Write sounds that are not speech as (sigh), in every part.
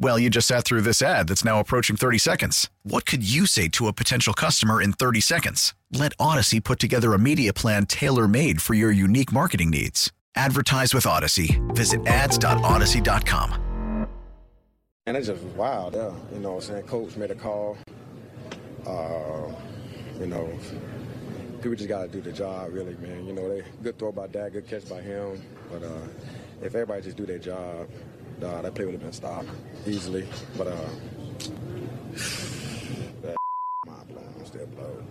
Well, you just sat through this ad that's now approaching 30 seconds. What could you say to a potential customer in 30 seconds? Let Audacy put together a media plan tailor made for your unique marketing needs. Advertise with Audacy. Visit ads.audacy.com. And it's just wild, yeah. You know what I'm saying? Coach made a call. Uh, you know, people just got to do the job, really, man. You know, they good throw by Dad, good catch by him. But uh, if everybody just do their job, uh, that play would have been stopped easily. But uh, that (laughs) mind blown, still blows.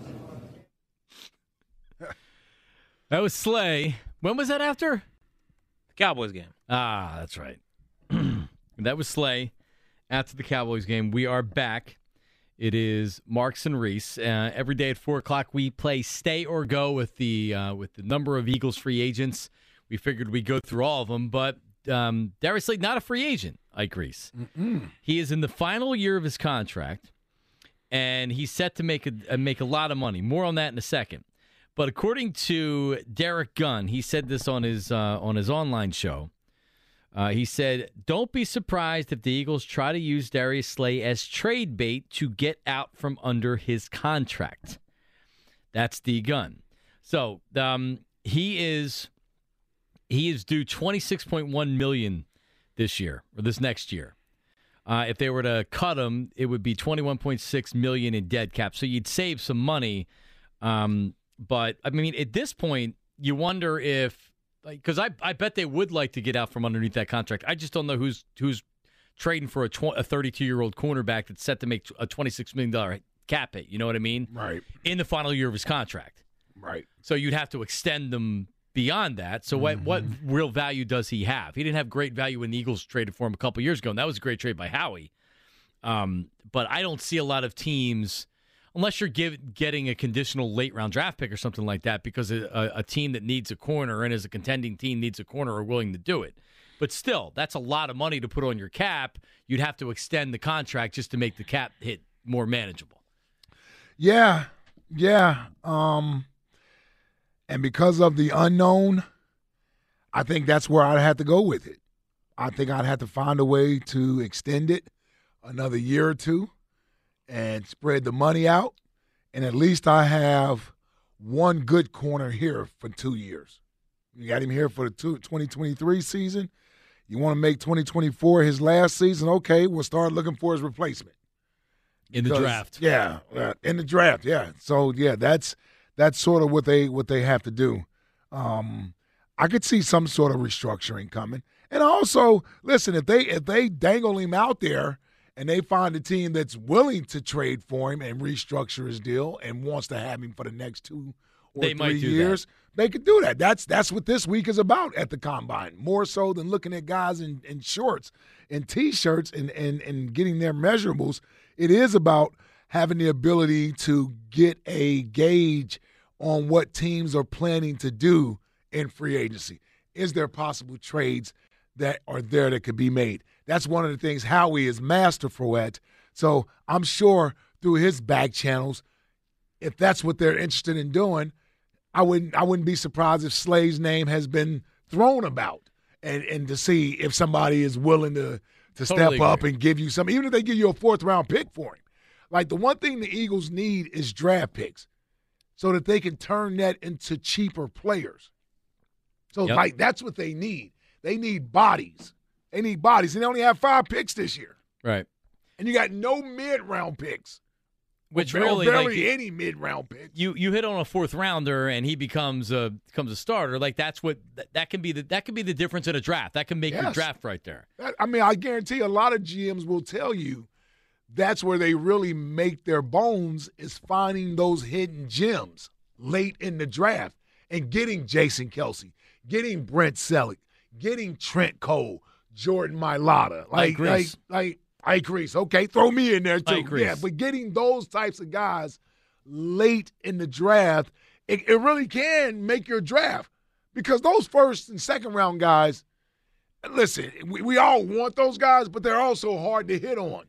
(laughs) That was Slay. When was that after? Cowboys game. Ah, that's right. (clears throat) that was Slay after the Cowboys game. We are back. It is Marks and Reese. Uh, every day at four o'clock, we play Stay or Go with the uh, with the number of Eagles free agents. We figured we'd go through all of them, but um, Darius Slay not a free agent. Ike Reese. He is in the final year of his contract, and he's set to make a uh, make a lot of money. More on that in a second. But according to Derrick Gunn, he said this on his uh, on his online show. Uh, he said, "Don't be surprised if the Eagles try to use Darius Slay as trade bait to get out from under his contract." That's the gun. So um, he is he is due twenty six point one million this year or this next year. Uh, if they were to cut him, it would be twenty one point six million in dead cap. So you'd save some money. Um, but I mean, at this point, you wonder if because I I bet they would like to get out from underneath that contract. I just don't know who's who's trading for a tw- a 32 year old cornerback that's set to make a 26 million dollar cap hit. You know what I mean? Right. In the final year of his contract. Right. So you'd have to extend them beyond that. So what what real value does he have? He didn't have great value when the Eagles traded for him a couple years ago, and that was a great trade by Howie. Um, but I don't see a lot of teams unless you're give, getting a conditional late round draft pick or something like that, because a, a team that needs a corner and is a contending team needs a corner are willing to do it. But still, that's a lot of money to put on your cap. You'd have to extend the contract just to make the cap hit more manageable. Yeah, yeah. Um, and because of the unknown, I think that's where I'd have to go with it. I think I'd have to find a way to extend it another year or two and spread the money out. And at least I have one good corner here for two years. You got him here for the two, 2023 season. You want to make 2024 his last season? Okay, we'll start looking for his replacement In the because- draft. Yeah, in the draft. Yeah. So yeah, that's that's sort of what they what they have to do. Um, I could see some sort of restructuring coming, and also listen if they if they dangle him out there and they find a team that's willing to trade for him and restructure his deal and wants to have him for the next two or They three years, they could do that. That's that's what this week is about at the combine, more so than looking at guys in, in shorts and t-shirts and, and and getting their measurables. It is about having the ability to get a gauge on what teams are planning to do in free agency. Is there possible trades that are there that could be made? That's one of the things Howie is masterful at. So I'm sure through his back channels, if that's what they're interested in doing, I wouldn't I wouldn't be surprised if Slay's name has been thrown about and, and to see if somebody is willing to to Totally step up agree. and give you some, even if they give you a fourth round pick for him. Like the one thing the Eagles need is draft picks so that they can turn that into cheaper players. So Yep. like that's what they need. They need bodies. They need bodies. And they only have five picks this year. Right. And you got no mid round picks. Which really, barely like, any mid round pick. you you hit on a fourth rounder and he becomes a becomes a starter. Like that's what that, that can be the that can be the difference in a draft. That can make your draft right there. I mean, I guarantee a lot of GMs will tell you that's where they really make their bones is finding those hidden gems late in the draft and getting Jason Kelce, getting Brent Celek, getting Trent Cole, Jordan Mailata, like Ike like like Ike Reese. Okay, throw me in there too. Yeah, but getting those types of guys late in the draft, it, it really can make your draft because those first and second round guys listen, we, we all want those guys, but they're also hard to hit on.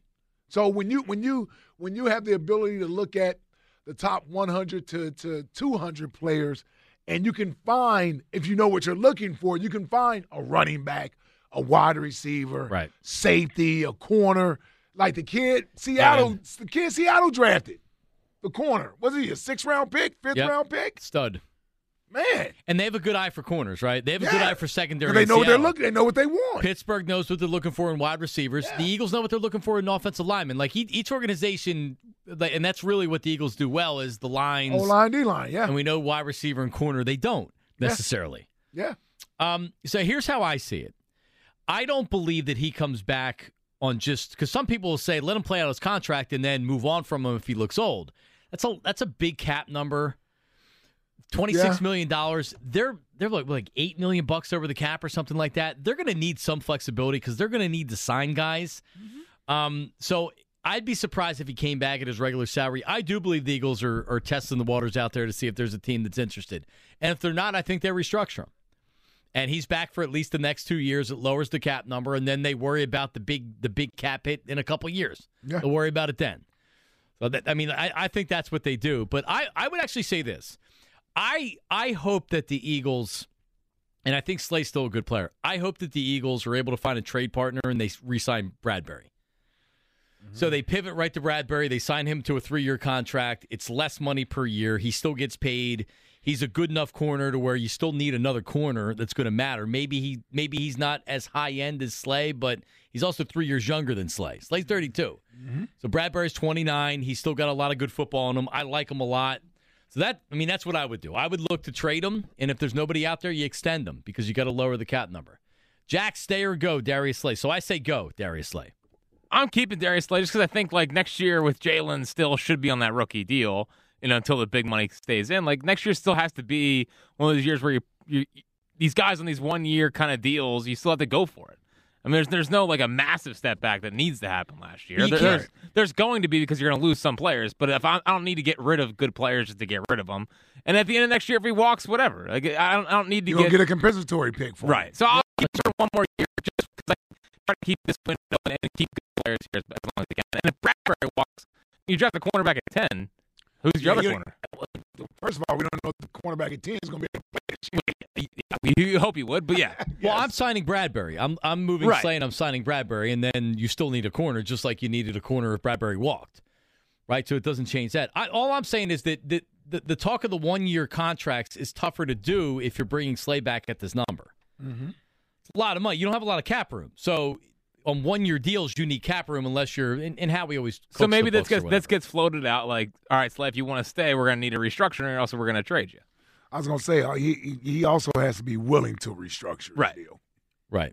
So when you when you when you have the ability to look at the top 100 to, to 200 players, and you can find if you know what you're looking for, you can find a running back, a wide receiver, Right. safety, a corner, like the kid Seattle, the kid Seattle drafted, the corner was he a six round pick, fifth Yep. round pick? Stud. Man, And they have a good eye for corners, right? They have a good eye for secondary. they know what they're looking, they know what they want. Pittsburgh knows what they're looking for in wide receivers. The Eagles know what they're looking for in offensive linemen. Like each, each organization, and that's really what the Eagles do well is the lines. O line, D line, yeah, And we know wide receiver and corner they don't necessarily. yeah. Um, so here's how I see it. I don't believe that he comes back on just because some people will say let him play out his contract and then move on from him if he looks old. That's a that's a big cap number. Twenty six Yeah. million dollars. They're they're like like eight million bucks over the cap or something like that. They're going to need some flexibility because they're going to need to sign guys. Um, so I'd be surprised if he came back at his regular salary. I do believe the Eagles are, are testing the waters out there to see if there's a team that's interested, and if they're not, I think they restructure him and he's back for at least the next two years. It lowers the cap number, and then they worry about the big the big cap hit in a couple years. Yeah. They'll worry about it then. So that, I mean, I, I think that's what they do. But I, I would actually say this. I I hope that the Eagles, and I think Slay's still a good player. I hope that the Eagles are able to find a trade partner and they re-sign Bradberry. So mm-hmm. they pivot right to Bradberry. They sign him to a three year contract. It's less money per year. He still gets paid. He's a good enough corner to where you still need another corner that's going to matter. Maybe he maybe he's not as high end as Slay, but he's also three years younger than Slay. Slay's 32. Mm-hmm. So Bradberry's 29. He's still got a lot of good football in him. I like him a lot. So that I mean that's what I would do. I would look to trade them, and if there's nobody out there, you extend them because you got to lower the cap number. Jack, stay or go, Darius Slay. So I say go, Darius Slay. I'm keeping Darius Slay just because I think like next year with Jalen still should be on that rookie deal, you know, until the big money stays in. Like next year still has to be one of those years where you, you these guys on these one year kind of deals, you still have to go for it. I mean, there's there's no like a massive step back that needs to happen last year. There- there's, there's going to be because you're going to lose some players, but if I, I don't need to get rid of good players just to get rid of them, and at the end of next year if he walks, whatever. Like I don't I don't need to You're get, get a compensatory pick for him. Right. So I'll keep him one more year just because I try to keep this window and keep good players here as long as I can. And if Bradberry walks, you draft a cornerback at 10, who's your Yeah, other corner? First of all, we don't know if the cornerback at 10 is going to be able to play this year. (laughs) You hope you would, but yeah. (laughs) Well, I'm signing Bradberry. I'm I'm moving Right. Slay and I'm signing Bradberry, and then you still need a corner, just like you needed a corner if Bradberry walked, right? So it doesn't change that. I, all I'm saying is that the, the the talk of the one year contracts is tougher to do if you're bringing Slay back at this number. Mm-hmm. It's a lot of money. You don't have a lot of cap room, so on one year deals you need cap room unless you're and, and how we always. So maybe the this books gets this gets floated out like, all right, Slay, if you want to stay, we're going to need a restructure, or else we're going to trade you. I was going to say, uh, he, he he also has to be willing to restructure Right. the deal. right.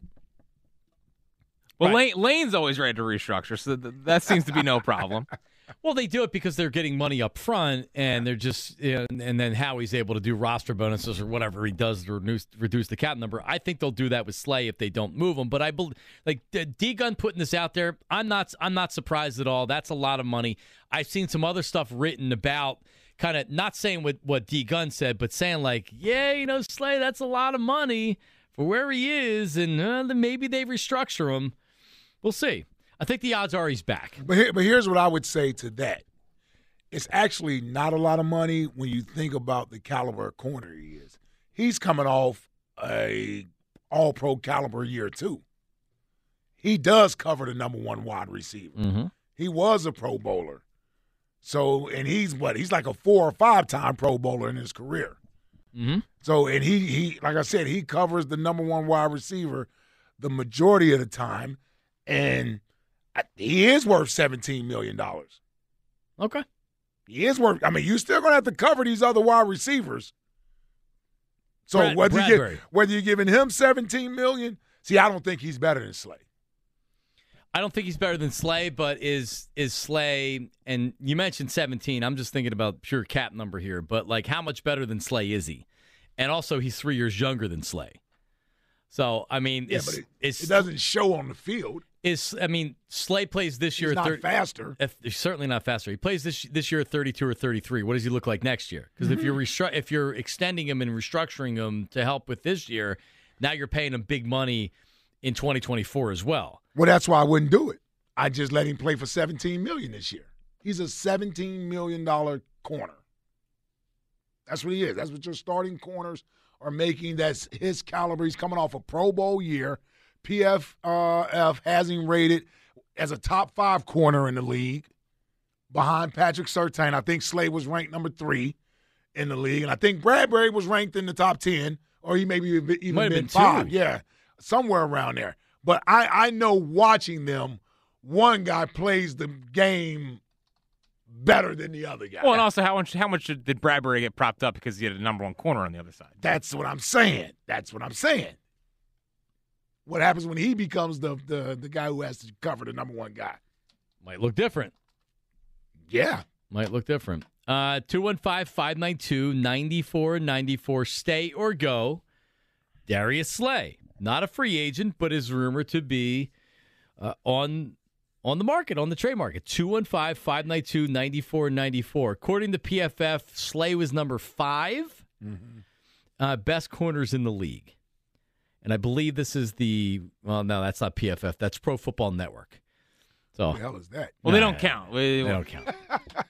Well, Right. Lane, Lane's always ready to restructure, so th- that seems to be no problem. (laughs) Well, they do it because they're getting money up front, and they're just, and, and then Howie's able to do roster bonuses or whatever he does to reduce, reduce the cap number. I think they'll do that with Slay if they don't move him. But I believe, like D Gun putting this out there, I'm not, I'm not surprised at all. That's a lot of money. I've seen some other stuff written about, kind of not saying what what D Gun said, but saying like, yeah, you know, Slay, that's a lot of money for where he is, and uh, then maybe they restructure him. We'll see. I think the odds are he's back. But here, but here's what I would say to that: it's actually not a lot of money when you think about the caliber of corner he is. He's coming off a All Pro caliber year too. He does cover the number one wide receiver. Mm-hmm. He was a Pro Bowler, so and he's what? He's like a four or five time Pro Bowler in his career. Mm-hmm. So and he he like I said, he covers the number one wide receiver the majority of the time, and I- he is worth seventeen million dollars. Okay. He is worth. I mean, you still gonna have to cover these other wide receivers. So Brad- whether you get, whether you're giving him 17 million, see, I don't think he's better than Slay. I don't think he's better than Slay, but is is Slay? And you mentioned 17. I'm just thinking about pure cap number here, but like, how much better than Slay is he? And also, he's three years younger than Slay. So I mean, Yeah, it, it doesn't show on the field. Is I mean, Slay plays this year. He's at not thir- faster. If, he's certainly not faster. He plays this this year at 32 or 33. What does he look like next year? Because if mm-hmm. you're restru- if you're extending him and restructuring him to help with this year, now you're paying him big money in 2024 as well. Well, that's why I wouldn't do it. I just let him play for 17 million this year. He's a 17 million dollar corner. That's what he is. That's what your starting corners are making. That's his caliber. He's coming off a Pro Bowl year. PFF uh, has him rated as a top five corner in the league, behind Patrick Surtain. I think Slay was ranked number three in the league, and I think Bradberry was ranked in the top ten, or he maybe even Might been, been five. two. Yeah, somewhere around there. But I I know watching them, one guy plays the game better than the other guy. Well, and also how much how much did Bradberry get propped up because he had a number one corner on the other side? That's what I'm saying. That's what I'm saying. What happens when he becomes the the the guy who has to cover the number one guy? Might look different. Yeah. Might look different. Uh 215-592-9494 stay or go. Darius Slay, not a free agent, but is rumored to be uh, on on the market, on the trade market. 215-592-9494. According to PFF, Slay was number 5 uh, best corners in the league. And I believe this is the well, no, that's not PFF. That's Pro Football Network. So What the hell is that? Well, they don't count. We- they don't count. (laughs)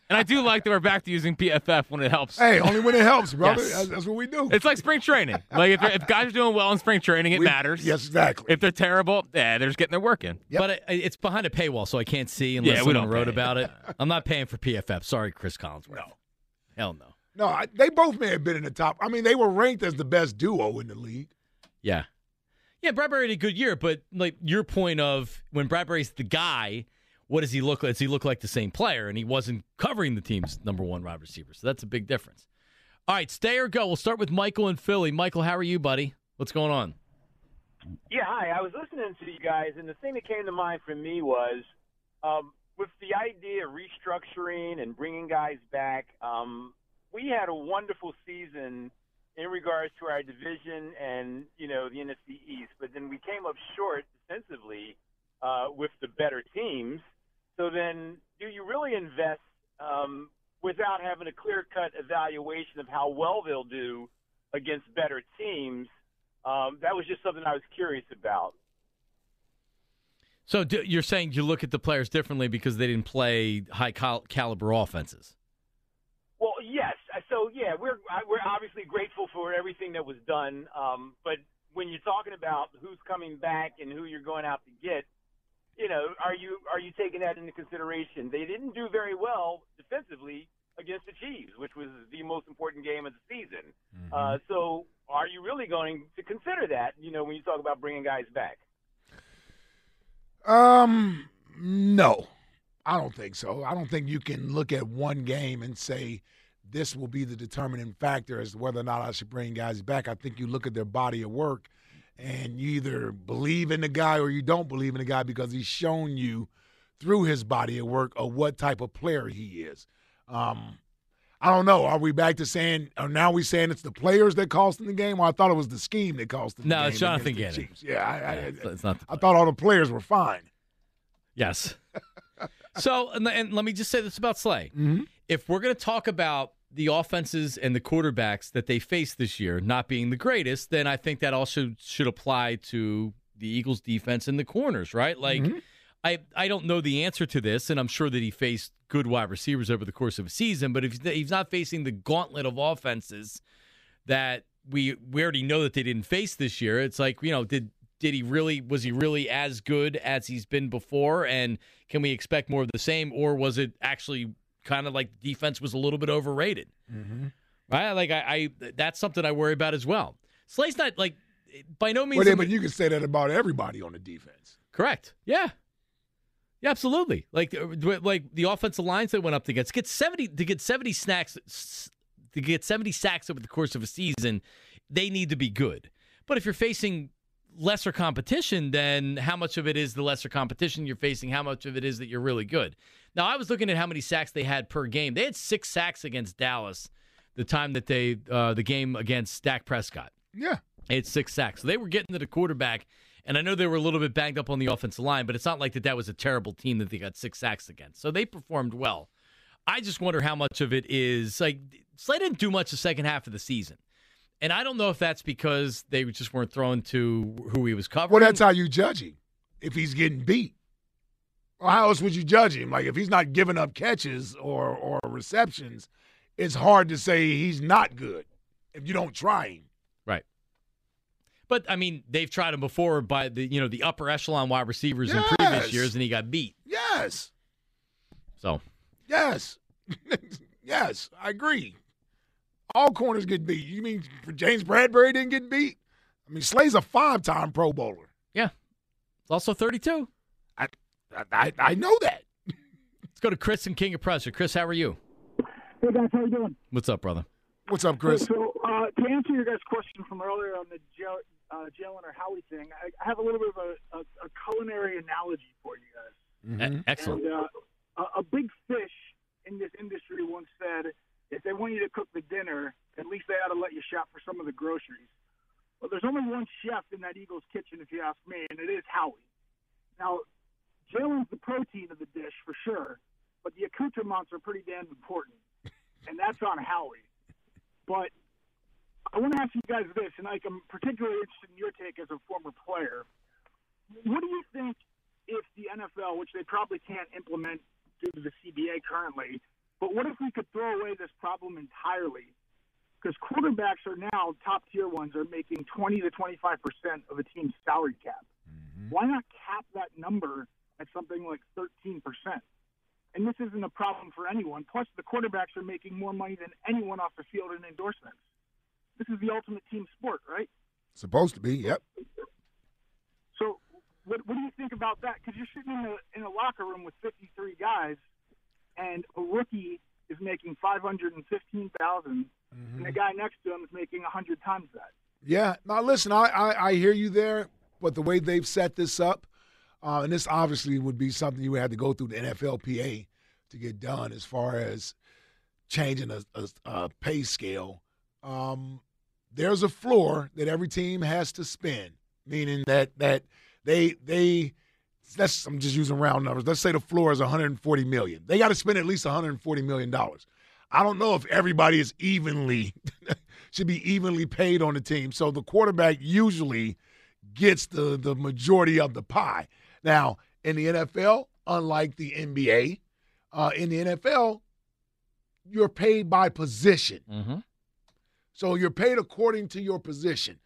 And I do like that we're back to using PFF when it helps. Hey, only when it helps, brother. (laughs) Yes. That's, that's what we do. It's like spring training. Like if, if guys are doing well in spring training, it We- matters. Yes, exactly. If they're terrible, yeah, they're just getting their work in. Yep. But it, it's behind a paywall, so I can't see unless Yeah, we someone don't wrote pay. about it. (laughs) I'm not paying for PFF. Sorry, Cris Collinsworth. No. Hell no. No, I, they both may have been in the top. I mean, they were ranked as the best duo in the league. Yeah. Yeah, Bradberry had a good year, but like your point of when Bradberry's the guy, what does he look like? Does he look like the same player? And he wasn't covering the team's number one wide receiver. So that's a big difference. All right, stay or go. We'll start with Michael in Philly. Michael, how are you, buddy? What's going on? Yeah, hi. I was listening to you guys, and the thing that came to mind for me was um, with the idea of restructuring and bringing guys back. Um, we had a wonderful season in regards to our division and you know the NFC East, but then we came up short defensively uh, with the better teams. So then, do you really invest um, without having a clear-cut evaluation of how well they'll do against better teams? Um, that was just something I was curious about. So do, you're saying you look at the players differently because they didn't play high cal- caliber offenses? Well, yes. So yeah, we're we're obviously grateful everything that was done. Um, but when you're talking about who's coming back and who you're going out to get, you know, are you are you taking that into consideration? They didn't do very well defensively against the Chiefs, which was the most important game of the season. Uh, so are you really going to consider that? You know, when you talk about bringing guys back. Um, no, I don't think so. I don't think you can look at one game and say this will be the determining factor as to whether or not I should bring guys back. I think you look at their body of work and you either believe in the guy or you don't believe in the guy because he's shown you through his body of work of what type of player he is. Um, I don't know. Are we back to saying, or now we saying it's the players that cost him the game? Well, I thought it was the scheme that cost him No, the game. No, it's Jonathan Gannon. Yeah, I, I, it's- it's not I thought all the players were fine. Yes. (laughs) so, and, and let me just say this about Slay. If we're going to talk about the offenses and the quarterbacks that they faced this year not being the greatest, then I think that also should apply to the Eagles defense and the corners, right? Like, mm-hmm. I, I don't know the answer to this, and I'm sure that he faced good wide receivers over the course of a season, but if he's not facing the gauntlet of offenses that we we already know that they didn't face this year, it's like, you know, did did he really was he really as good as he's been before and can we expect more of the same or was it actually kind of like defense was a little bit overrated right like I, I that's something i worry about as well slay's not like by no means Well, yeah, but you can say that about everybody on the defense. correct yeah Yeah, absolutely. Like uh, like the offensive lines that went up against get seventy to get seventy snacks to get seventy sacks over the course of a season. They need to be good. But if you're facing lesser competition, then how much of it is the lesser competition you're facing? How much of it is that you're really good? Now, I was looking at how many sacks they had per game. They had six sacks against Dallas the time that they uh, the game against Dak Prescott. Yeah, they had six sacks. So they were getting to the quarterback, and I know they were a little bit banged up on the offensive line, but it's not like that. That was a terrible team that they got six sacks against. So they performed well. I just wonder how much of it is like Slay didn't do much the second half of the season. And I don't know if that's because they just weren't thrown to who he was covering. Well, that's how you judge him. If he's getting beat, well, how else would you judge him? Like if he's not giving up catches or or receptions, it's hard to say he's not good if you don't try him. Right. But I mean, they've tried him before by the you know the upper echelon wide receivers yes. in previous years, and he got beat. Yes. So. Yes. (laughs) yes, I agree. All corners get beat. You mean James Bradberry didn't get beat? I mean, Slay's a five-time Pro Bowler. Yeah. Also 32. I, I, I know that. Let's go to Chris and King of Prussia. Chris, how are you? Hey guys, how you doing? What's up, brother? What's up, Chris? so uh, to answer your guys' question from earlier on the uh, Jalen or Howie thing, I, I, have a little bit of a, a, a culinary analogy for you guys. Mm-hmm. Excellent. And, uh, a, a big fish in this industry once said, if they want you to cook the dinner, at least they ought to let you shop for some of the groceries. Well, there's only one chef in that Eagles kitchen, if you ask me, and it is Howie. Now, Jalen's the protein of the dish for sure, but the accoutrements are pretty damn important, and that's on Howie. But I want to ask you guys this, and like, I'm particularly interested in your take as a former player. What do you think if the NFL, which they probably can't implement due to the CBA currently, but what if we could throw away this problem entirely? Because quarterbacks are now top tier ones are making 20 to 25 percent of a team's salary cap. Mm-hmm. Why not cap that number at something like 13 percent? And this isn't a problem for anyone. Plus, the quarterbacks are making more money than anyone off the field in endorsements. This is the ultimate team sport, right? Supposed to be, yep. So, what, what do you think about that? Because you're sitting in a in a locker room with 53 guys and a rookie is making five hundred and fifteen thousand, mm-hmm. and the guy next to him is making a hundred times that. Yeah. Now listen, I, I, I hear you there, but the way they've set this up, uh, and this obviously would be something you would have to go through the NFLPA to get done as far as changing a, a, a pay scale. Um, there's a floor that every team has to spend, meaning that that they they I'm just using round numbers. Let's say the floor is 140 million. They got to spend at least 140 million dollars. I don't know if everybody is evenly (laughs) should be evenly paid on the team. So the quarterback usually gets the the majority of the pie. Now in the NFL, unlike the NBA, uh, in the NFL, you're paid by position. Mm-hmm. So you're paid according to your position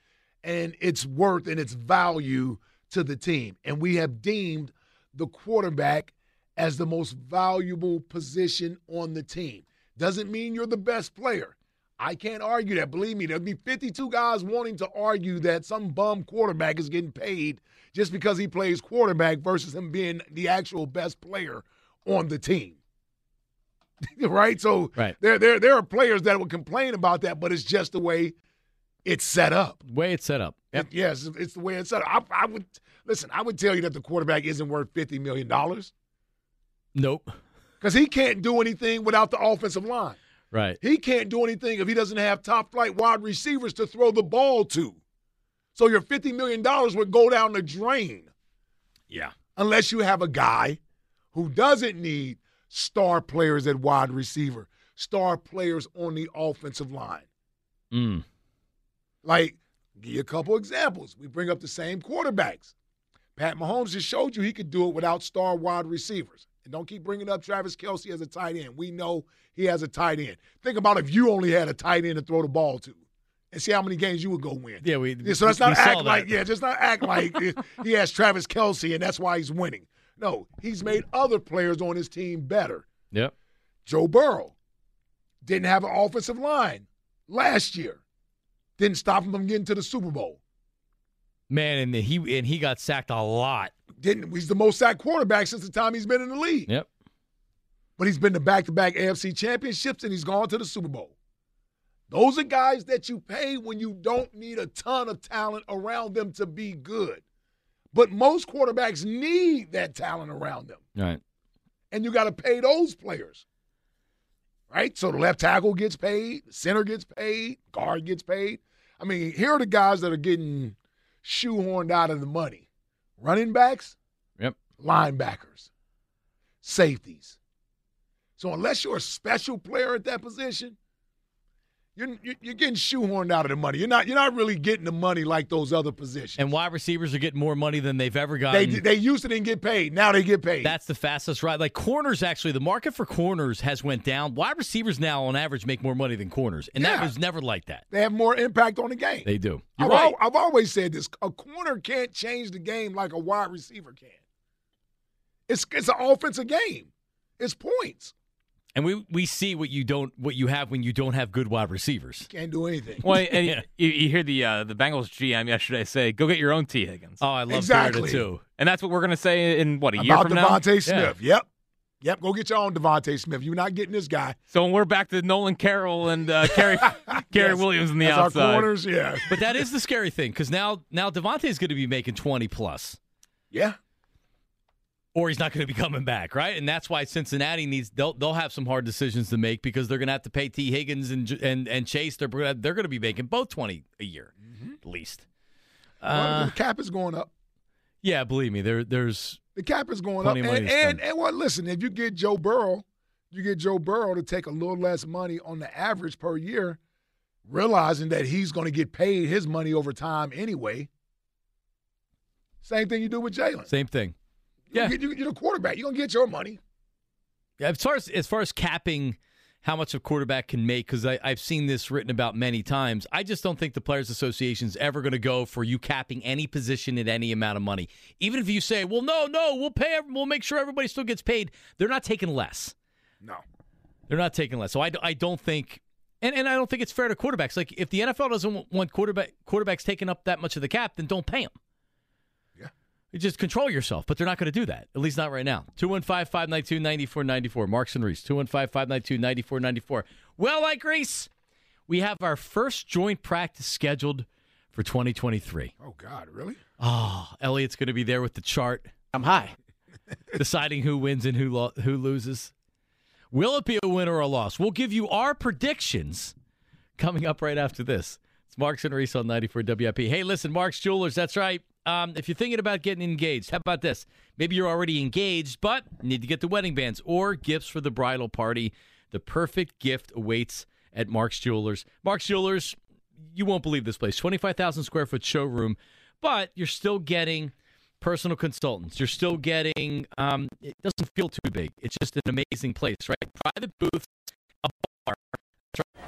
and its worth and its value to the team. And we have deemed the quarterback as the most valuable position on the team. Doesn't mean you're the best player. I can't argue that. Believe me, there'll be 52 guys wanting to argue that some bum quarterback is getting paid just because he plays quarterback versus him being the actual best player on the team. (laughs) right? So right. There, there, there are players that would complain about that, but it's just the way it's set up. Way it's set up. Yep. It, yes, it's the way it's set up. I, I, would listen. I would tell you that the quarterback isn't worth fifty million dollars. Nope. Because he can't do anything without the offensive line. Right. He can't do anything if he doesn't have top flight wide receivers to throw the ball to. So your fifty million dollars would go down the drain. Yeah. Unless you have a guy who doesn't need star players at wide receiver, star players on the offensive line. Mm. Like, give you a couple examples. We bring up the same quarterbacks. Pat Mahomes just showed you he could do it without star wide receivers. And don't keep bringing up Travis Kelce as a tight end. We know he has a tight end. Think about if you only had a tight end to throw the ball to. And see how many games you would go win. Yeah, we. Yeah, so let's not act like yeah, just not act like he has Travis Kelce and that's why he's winning. No, he's made other players on his team better. Yep. Joe Burrow didn't have an offensive line last year. Didn't stop him from getting to the Super Bowl. Man, and he and he got sacked a lot. Didn't he's the most sacked quarterback since the time he's been in the league. Yep. But he's been to back-to-back AFC championships and he's gone to the Super Bowl. Those are guys that you pay when you don't need a ton of talent around them to be good. But most quarterbacks need that talent around them. Right. And you got to pay those players. Right? So the left tackle gets paid, the center gets paid, guard gets paid. I mean, here are the guys that are getting shoehorned out of the money running backs, Yep. linebackers, safeties. So unless you're a special player at that position, you're, you're you're getting shoehorned out of the money. You're not you're not really getting the money like those other positions. And wide receivers are getting more money than they've ever gotten. they used to didn't get paid. Now they get paid. That's the fastest ride. Like corners, actually, the market for corners has went down. Wide receivers now, on average, make more money than corners, and that was never like that. they have more impact on the game. They do. You're I've, right. al- I've always said this: a corner can't change the game like a wide receiver can. It's it's an offensive game. It's points. And we we see what you don't what you have when you don't have good wide receivers. Can't do anything. Well, and (laughs) Yeah. you, you hear the uh, the Bengals GM yesterday say, "Go get your own Tee Higgins," Oh, I love Exactly. hearing it too. and that's what we're gonna say in what a year About from now. DeVonta Yeah. Smith. Yep. Yep. Go get your own DeVonta Smith. You're not getting this guy. So when we're back to Nolan Carroll and uh, Cary (laughs) Cary Yes. Williams on the As outside. our corners, yeah. But that is the scary thing because now now DeVonta is going to be making twenty plus, Yeah. Or he's not going to be coming back, right? And that's why Cincinnati needs they'll they'll have some hard decisions to make because they're going to have to pay Tee Higgins and and and Chase. They're they're going to be making both twenty a year at least. Well, Uh, the cap is going up. yeah, believe me, there there's The cap is going up. And, and and well, listen, if you get Joe Burrow, you get Joe Burrow to take a little less money on the average per year, realizing that he's going to get paid his money over time anyway. Same thing you do with Jalen. same thing. Yeah. get- you- You're the quarterback. You're going to get your money. Yeah, as far as as far as capping how much a quarterback can make, because I've seen this written about many times. I just don't think the Players Association is ever going to go for you capping any position at any amount of money. Even if you say, "Well, no, no, we'll pay, we'll make sure everybody still gets paid," they're not taking less. No. They're not taking less. So I, I don't think, and, and I don't think it's fair to quarterbacks. Like if the NFL doesn't want quarterback quarterbacks taking up that much of the cap, then don't pay them. Yeah. You just control yourself, but they're not going to do that. At least not right now. 215 592 9494. Marks and Reese. 215 592 9494. Well, like Reese, we have our first joint practice scheduled for 2023. Oh, God, really? Oh, Elliot's going to be there with the chart. I'm high. (laughs) Deciding who wins and who lo- who loses. Will it be a win or a loss? We'll give you our predictions coming up right after this. It's Marks and Reese on 94 WIP. Hey, listen, Marks Jewelers, that's right. Um, if you're thinking about getting engaged, how about this? Maybe you're already engaged, but need to get the wedding bands or gifts for the bridal party. The perfect gift awaits at Marks Jewelers. Marks Jewelers, you won't believe this place 25,000 square foot showroom, but you're still getting personal consultants. You're still getting, um, it doesn't feel too big. It's just an amazing place, right? Private booths.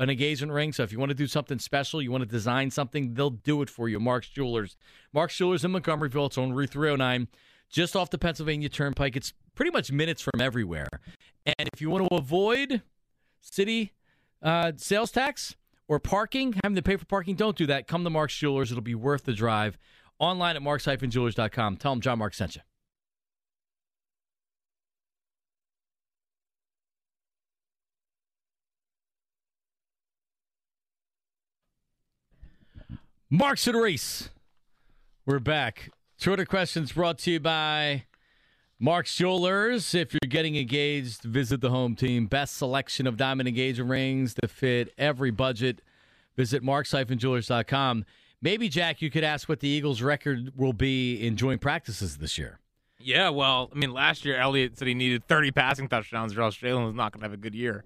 an engagement ring. So if you want to do something special, you want to design something, they'll do it for you. Mark's Jewelers. Mark's Jewelers in Montgomeryville. It's on Route 309, just off the Pennsylvania Turnpike. It's pretty much minutes from everywhere. And if you want to avoid city uh, sales tax or parking, having to pay for parking, don't do that. Come to Mark's Jewelers. It'll be worth the drive. Online at marks-jewelers.com. Tell them John Mark sent you. Marks and Reese. We're back. Twitter questions brought to you by Mark's Jewelers. If you're getting engaged, visit the home team. Best selection of diamond engagement rings to fit every budget. Visit marks-jewelers.com. Maybe, Jack, you could ask what the Eagles' record will be in joint practices this year. Yeah, well, I mean, last year Elliott said he needed 30 passing touchdowns, or else Jalen was not going to have a good year.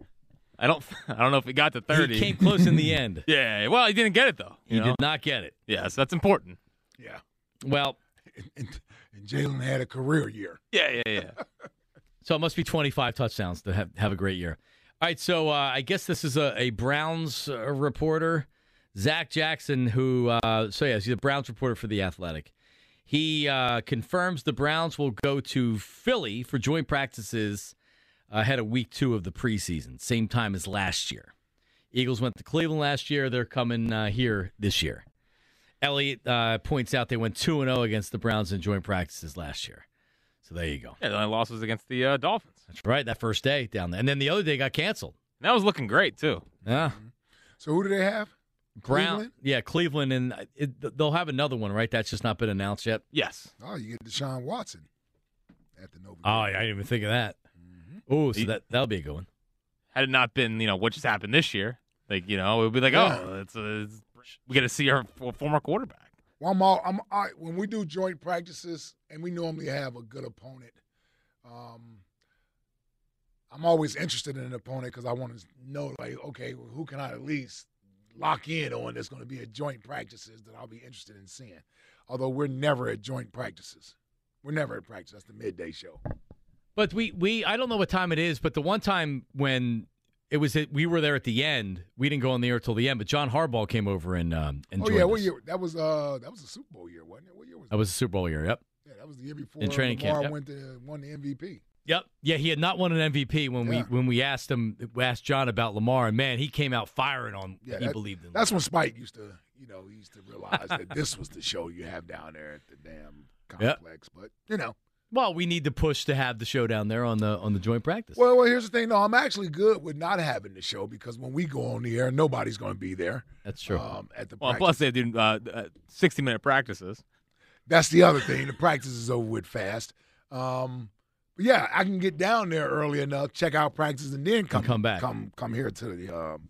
I don't, (laughs) I don't know if he got to 30. He came close in the (laughs) end. yeah, well, he didn't get it though. He know? did not get it. Yeah, so that's important. Yeah. Well, (laughs) and, and, and Jalen had a career year. Yeah, yeah, yeah. so it must be 25 touchdowns to have, have a great year. All right, so uh, I guess this is a, a Browns uh, reporter, Zac Jackson, who, uh, so yeah, he's a Browns reporter for The Athletic. He uh, confirms the Browns will go to Philly for joint practices ahead of week two of the preseason, same time as last year. Eagles went to Cleveland last year. They're coming uh, here this year. Elliot uh, points out they went 2 0 against the Browns in joint practices last year. So there you go. Yeah, the only loss was against the uh, Dolphins. That's right, that first day down there. And then the other day got canceled. That was looking great, too. Yeah. So who do they have? Brown, Cleveland? yeah, Cleveland, and it, they'll have another one, right? That's just not been announced yet. Yes. Oh, you get Deshaun Watson at the Nova. Oh, yeah, I didn't even think of that. Oh, so that that'll be a good one. Had it not been, you know, what just happened this year, like you know, it would be like, Yeah. oh, it's, uh, it's we got to see our former quarterback. Well, I'm all, I'm all right, when we do joint practices, and we normally have a good opponent. Um, I'm always interested in an opponent because I want to know, like, okay, well, who can I at least lock in on that's going to be at joint practices that I'll be interested in seeing. Although we're never at joint practices, we're never at practice. That's the midday show. But we we I don't know what time it is, but the one time when it was we were there at the end, we didn't go on the air till the end. But John Harbaugh came over and um and oh yeah, what us. year? That was uh that was a Super Bowl year, wasn't it? What year was That was a Super Bowl year. Yep. Yeah, that was the year before In training Lamar camp, yep. went to won the MVP. Yep. Yeah, he had not won an MVP when Yeah. we when we asked him we asked John about Lamar, and man, he came out firing on. Yeah, he that- believed in. That's when Spike used to, you know, he used to realize that this was the show you have down there at the damn (laughs) Yep. complex. But you know, Well, we need to push to have the show down there on the on the joint practice. well, well, here's the thing. No, I'm actually good with not having the show because when we go on the air, nobody's going to be there. That's true. Um, at the Well, plus they do uh, uh, sixty minute practices. That's the other thing. The practice is over with fast. Um, but yeah, I can get down there early enough, check out practice, and then come come back. come come here to the um,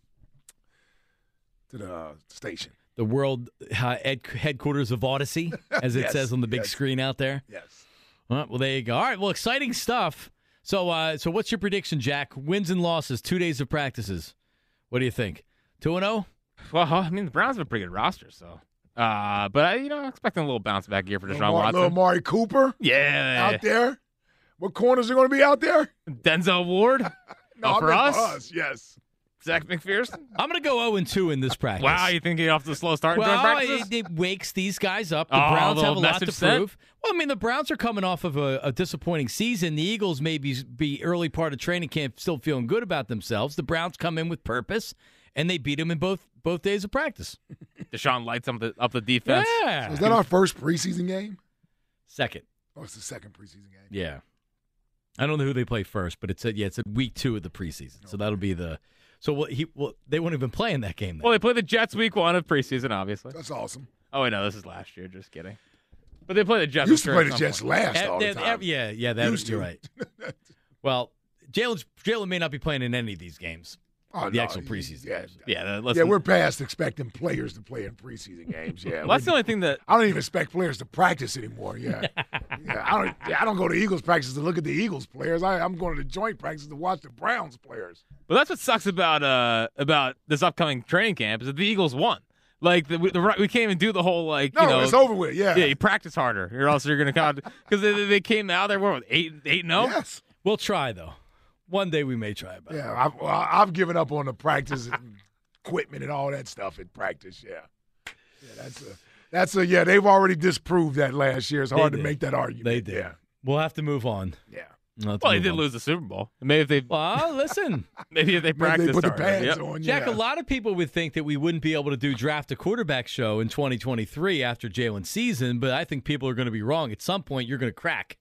to the uh, station. the world uh, ed- headquarters of Audacy, as it (laughs) Yes, says on the big yes. screen out there. Yes. All right, well, there you go. All right, well, exciting stuff. So, uh, so what's your prediction, Jack? Wins and losses, two days of practices. What do you think? Two and oh? zero. Well, I mean the Browns have a pretty good roster, so. Uh, but I, you know, expecting a little bounce back year for Deshaun Little, Mar- Watson. little Amari Cooper yeah, out there. What corners are going to be out there? Denzel Ward. (laughs) No, Oh, I for us? for us, yes. Zech McPhearson. (laughs) I'm going to go zero and two in this practice. Wow, you think you're off the slow start Well, practices? it, it wakes these guys up. The Oh, Browns have a lot to message sent? prove. Well, I mean, the Browns are coming off of a, a disappointing season. The Eagles may be, be early part of training camp, still feeling good about themselves. The Browns come in with purpose, and they beat them in both both days of practice. (laughs) Deshaun lights up the up the defense. Yeah. So is that our first preseason game? Second. Oh, it's the second preseason game. Yeah. I don't know who they play first, but it's a, yeah, it's a week two of the preseason, so that'll be the. So what he well they won't even play in that game. Then. Well, they play the Jets week one of preseason, obviously. That's awesome. Oh I know this is last year. Just kidding. But they play the Jets. Used to play the Jets point. last all the time. yeah, yeah, that Used to. right. (laughs) well, Jalen Jalen may not be playing in any of these games. Oh, the no, actual preseason. yeah. games. Yeah, the- Yeah, we're past expecting players to play in preseason games. Yeah, well, that's the only thing that I don't even expect players to practice anymore. Yeah, (laughs) yeah. I don't. yeah, I don't go to Eagles practice to look at the Eagles players. I, I'm going to the joint practice to watch the Browns players. But that's what sucks about uh about this upcoming training camp is that the Eagles won. Like the, the we can't even do the whole like No, you know it's over with. Yeah, yeah you practice harder or else you're gonna count because (laughs) they, they came out there what eight eight oh? no Yes. We'll try though. One day we may try. About Yeah, I've, I've given up on the practice and (laughs) equipment and all that stuff in practice. Yeah, yeah, that's a that's a yeah. They've already disproved that last year. It's hard to make that argument. They did. Yeah, We'll have to move on. yeah. We'll have Well, they move did on. lose the Super Bowl. Maybe if they Well, (laughs) listen, maybe if they Maybe practiced they put the pads Yep. on. Jack. yeah. A lot of people would think that we wouldn't be able to do draft a quarterback show in 2023 after Jalen's season, but I think people are going to be wrong. At some point, you're going to crack,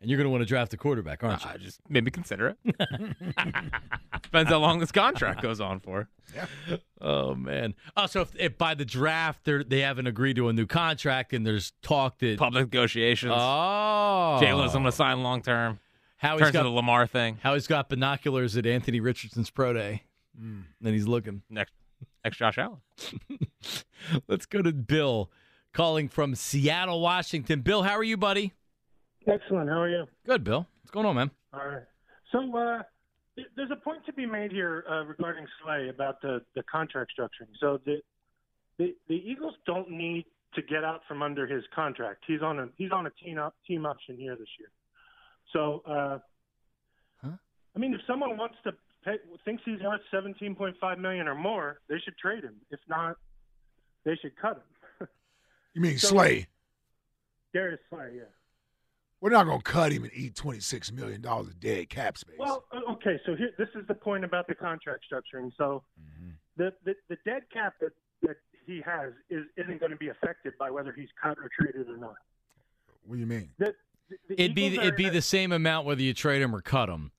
and you're going to want to draft a quarterback, aren't you? I just maybe consider it. (laughs) Depends how long this contract goes on for. Yeah. Oh man! Oh, so if, if by the draft they they haven't agreed to a new contract and there's talk that Public negotiations. oh Jalen's going to sign long term. how he's Turns got into the Lamar thing. how he's got binoculars at Anthony Richardson's pro day, Hmm. and he's looking. Next, next Josh Allen. (laughs) Let's go to Bill, calling from Seattle, Washington. Bill, how are you, buddy? Excellent. How are you? Good, Bill. What's going on, man? All right. So uh, there's a point to be made here uh, regarding Slay about the, the contract structuring. So the, the the Eagles don't need to get out from under his contract. He's on a he's on a team up team option here this year. So uh, Huh? I mean, if someone wants to pay, thinks he's worth 17.5 million or more, they should trade him. If not, they should cut him. (laughs) You mean So- Slay? Darius Slay, yeah. We're not gonna cut him and eat twenty six million dollars of dead cap space. Well, uh, okay, so here, this is the point about the contract structuring. So mm-hmm. the, the the dead cap that, that he has is isn't going to be affected by whether he's cut or traded or not. what do you mean? The, the, the It'd be it'd be a- the same amount whether you trade him or cut him.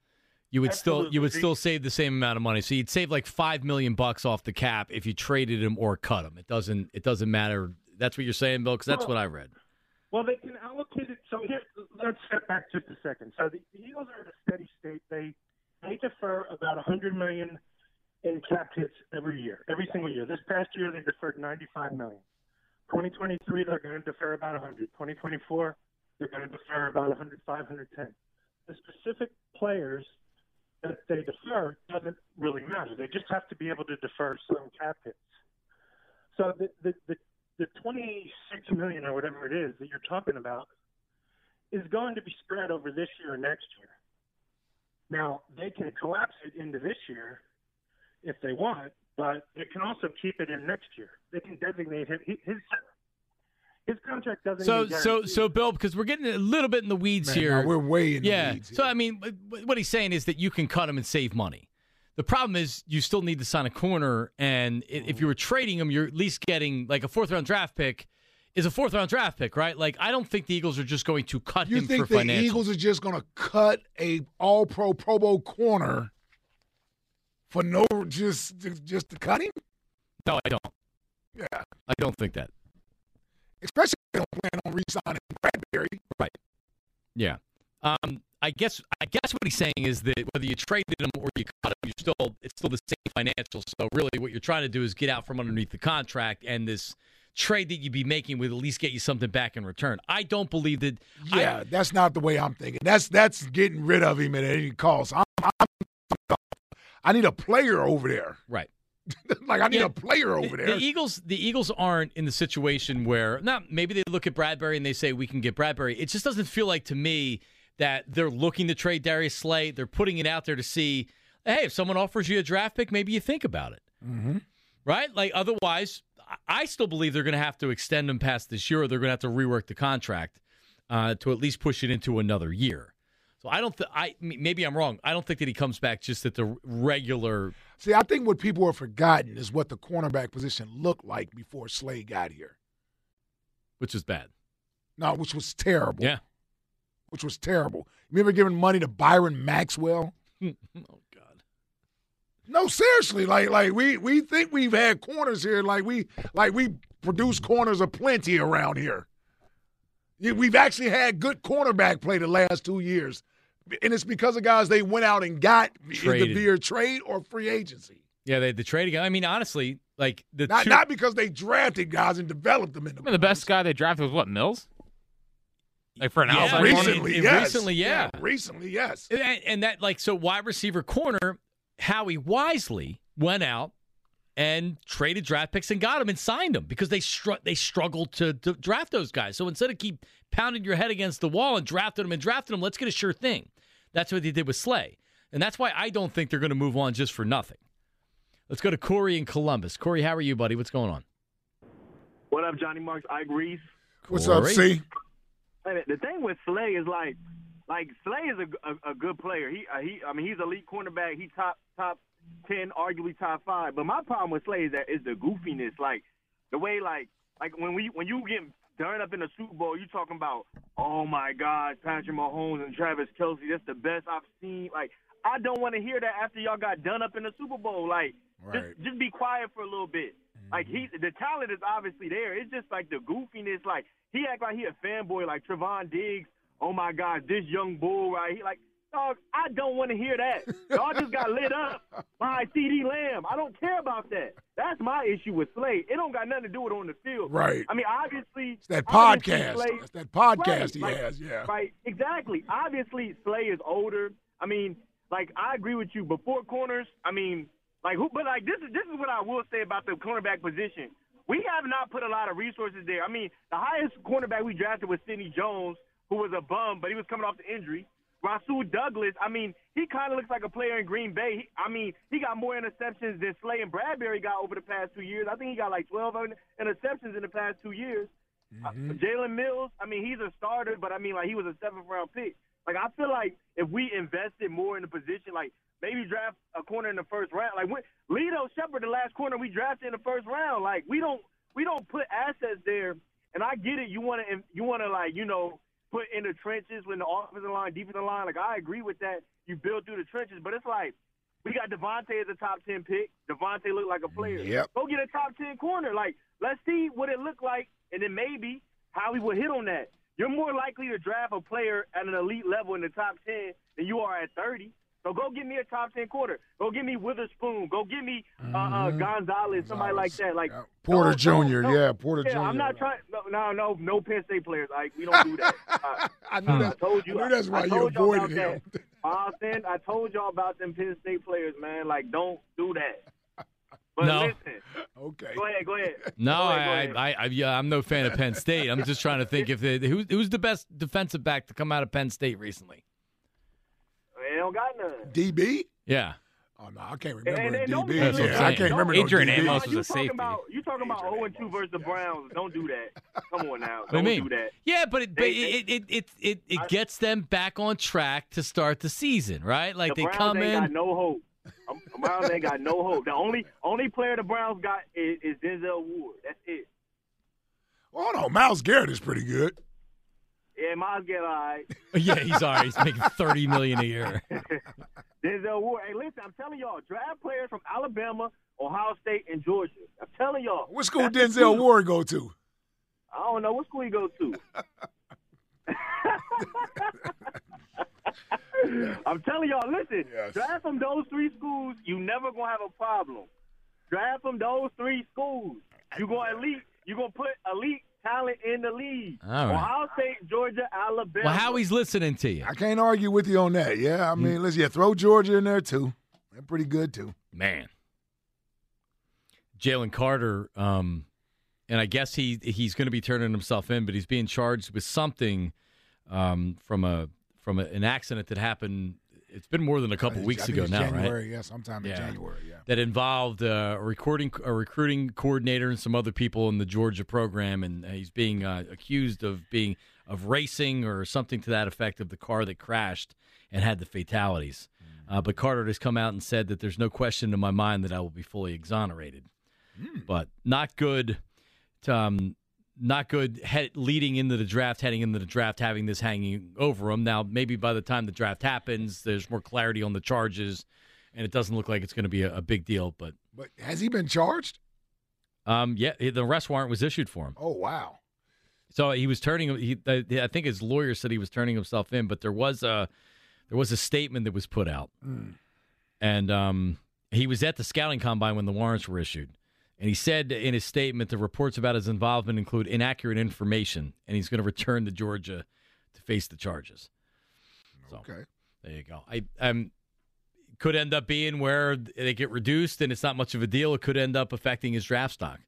You would still you would still save the same amount of money. So you'd save like five million bucks off the cap if you traded him or cut him. It doesn't it doesn't matter. That's what you're saying, Bill, because that's Well- what I read. Well, they can allocate it. So here, let's step back just a second. So the, Eagles are at a steady state. They they defer about 100 million in cap hits every year, every single year. This past year, they deferred 95 million. 2023, they're going to defer about 100. 2024, they're going to defer about 105, 110. The specific players that they defer doesn't really matter. They just have to be able to defer some cap hits. So the the the, the 26 million or whatever it is that you're talking about is going to be spread over this year and next year. Now they can collapse it into this year if they want, but they can also keep it in next year. They can designate him his his contract doesn't. So even so so Bill, because we're getting a little bit in the weeds Man, here. no, we're way in the yeah. So. I mean, what he's saying is that you can cut him and save money. The problem is you still need to sign a corner, and if you were trading him, you're at least getting like a fourth round draft pick. Is a fourth round draft pick, right? Like I don't think the Eagles are just going to cut You him think for the financial. Eagles are just gonna cut a All Pro Pro Bowl corner for no just just to cut him? No, I don't. Yeah, I don't think that. especially if they don't plan on re-signing Bradberry. Right. Yeah. Um, I guess I guess what he's saying is that whether you traded him or you cut him, you're still it's still the same financials. So really, what you're trying to do is get out from underneath the contract, and this trade that you'd be making would at least get you something back in return. I don't believe that. I- Yeah, that's not the way I'm thinking. That's that's getting rid of him at any cost. I'm, I'm, I need a player over there. right. (laughs) like I need Yeah, a player over the, there. The Eagles, the Eagles aren't in the situation where not maybe they look at Bradberry and they say we can get Bradberry. It just doesn't feel like to me that they're looking to trade Darius Slay. They're putting it out there to see, hey, if someone offers you a draft pick, maybe you think about it, mm-hmm. right? Like otherwise, I- still believe they're going to have to extend him past this year, or they're going to have to rework the contract uh, to at least push it into another year. So I don't. Th- I maybe I'm wrong. I don't think that he comes back just at the regular. See, I think what people have forgotten is what the cornerback position looked like before Slay got here. Which was bad. No, which was terrible. Yeah. Which was terrible. Remember giving money to Byron Maxwell? (laughs) oh God. No, seriously, like like we we think we've had corners here, like we like we produce corners aplenty around here. We've actually had good cornerback play the last two years, and it's because of guys they went out and got either Traded. via trade or free agency. Yeah, they the trade again. I mean, honestly, like the Not two, not because they drafted guys and developed them in the. I mean, the best guy they drafted was what Mills. Like for an Yeah, outside corner. recently, and yes. recently, yeah. recently, yes. and, and that like so wide receiver corner, Howie wisely went out and traded draft picks and got them and signed them because they str- they struggled to, to draft those guys. So instead of keep pounding your head against the wall and drafting them and drafting them, let's get a sure thing. That's what they did with Slay. And that's why I don't think they're going to move on just for nothing. Let's go to Corey in Columbus. Corey, how are you, buddy? What's going on? What up, Johnny Marks? I Reese. What's up, C? The thing with Slay is like, like Slay is a, a, a good player. He, uh, he, I mean, he's elite cornerback. He top top ten, arguably top five. But my problem with Slay is that is the goofiness, like the way, like, like when we when you get done up in the Super Bowl, you talking about, oh my God, Patrick Mahomes and Travis Kelce, that's the best I've seen. Like, I don't want to hear that after y'all got done up in the Super Bowl. Like, Right. just just be quiet for a little bit. Like he, the talent is obviously there. It's just like the goofiness. Like he act like he a fanboy, like Trevon Diggs. Oh my God, this young bull right here. Like, dog, I don't want to hear that. Y'all just got lit up by CeeDee Lamb. I don't care about that. That's my issue with Slade. It don't got nothing to do with on the field. Right. I mean, obviously, It's that podcast. Slay- That's that podcast Right, he like- has. Yeah. Right, exactly. Obviously, Slay is older. I mean, like I agree with you. Before corners, I mean, like who? But like this is this is what I will say about the cornerback position. We have not put a lot of resources there. I mean, the highest cornerback we drafted was Sidney Jones, who was a bum, but he was coming off the injury. Rasul Douglas, I mean, he kind of looks like a player in Green Bay. He, I mean, he got more interceptions than Slay and Bradberry got over the past two years. I think he got like 12 interceptions in the past two years. Uh, Jalen Mills, I mean, he's a starter, but I mean, like he was a seventh round pick. Like I feel like if we invested more in the position, like maybe draft a corner in the first round, like when Lito Sheppard, the last corner we drafted in the first round, like we don't we don't put assets there. And I get it, you want to you want to like you know put in the trenches when the offensive line, defensive line. Like I agree with that. You build through the trenches, but it's like we got DeVonta as a top ten pick. DeVonta looked like a player. Yep. Go get a top ten corner. Like let's see what it looked like, and then maybe how we would hit on that. You're more likely to draft a player at an elite level in the top ten than you are at thirty. So go get me a top ten quarter. Go get me Witherspoon. Go get me uh, uh, Gonzalez, somebody like that. Like Porter don't- Jr., don't- yeah, Porter yeah, Jr. I'm not trying. No, no, no, no Penn State players. Like we don't do that. (laughs) Uh, I knew uh, that- I told you. I knew that's why you told y'all avoided about him. That. Then I told y'all about them Penn State players, man. Like don't do that. But No. listen. Okay. Go ahead. Go ahead. (laughs) No, Go ahead, go I, ahead. I, I, yeah, I'm no fan of Penn State. I'm just trying to think if they, who's who's the best defensive back to come out of Penn State recently. They don't got none. DB? Yeah. Oh no, I can't remember And, a and don't DB. be That's what I'm Yeah, I can't remember no Adrian DB. Amos was you a talking safety. about you talking about 0 and 2 versus the Browns? Don't do that. Come on now. What do you Don't mean? do that. Yeah, but it, but They- it, it, it, it, it gets them back on track to start the season, right? Like the they Browns come ain't in. got no hope. The Browns ain't got no hope. The only only player the Browns got is, is Denzel Ward. That's it. Oh no, Myles Garrett is pretty good. Yeah, Miles get all right. (laughs) yeah, he's all right. He's making thirty million a year. (laughs) Denzel Ward. Hey, listen, I'm telling y'all, draft players from Alabama, Ohio State, and Georgia. I'm telling y'all. What school that's the Denzel. Ward go to? I don't know what school he go to. (laughs) I'm telling y'all, listen, Yes. draft from those three schools, you never gonna have a problem. Draft from those three schools. You're gonna elite you're gonna put elite talent in the league. All right. Ohio State, Georgia, Alabama. Well, Howie's listening to you, I can't argue with you on that. Yeah, I Mm. mean, listen, yeah, throw Georgia in there too. They're pretty good too. man. Jalen Carter, um, and I guess he he's going to be turning himself in, but he's being charged with something um, from a from a, an accident that happened. It's been more than a couple weeks ago now, January, right? Yeah, sometime in Yeah. January. Yeah. That involved uh, a recording a recruiting coordinator and some other people in the Georgia program, and he's being uh, accused of being of racing or something to that effect of the car that crashed and had the fatalities. Uh, but Carter has come out and said that there's no question in my mind that I will be fully exonerated. But not good. To, um, not good head, leading into the draft, heading into the draft, having this hanging over him. Now, maybe by the time the draft happens, there's more clarity on the charges, and it doesn't look like it's going to be a, a big deal. But But has he been charged? um, yeah, the arrest warrant was issued for him. Oh wow. So he was turning. He, I think his lawyer said he was turning himself in, but there was a there was a statement that was put out, and um, he was at the scouting combine when the warrants were issued, and he said in his statement the reports about his involvement include inaccurate information, and he's going to return to Georgia to face the charges. So Okay. there you go. I um could end up being where they get reduced, and it's not much of a deal. It could end up affecting his draft stock.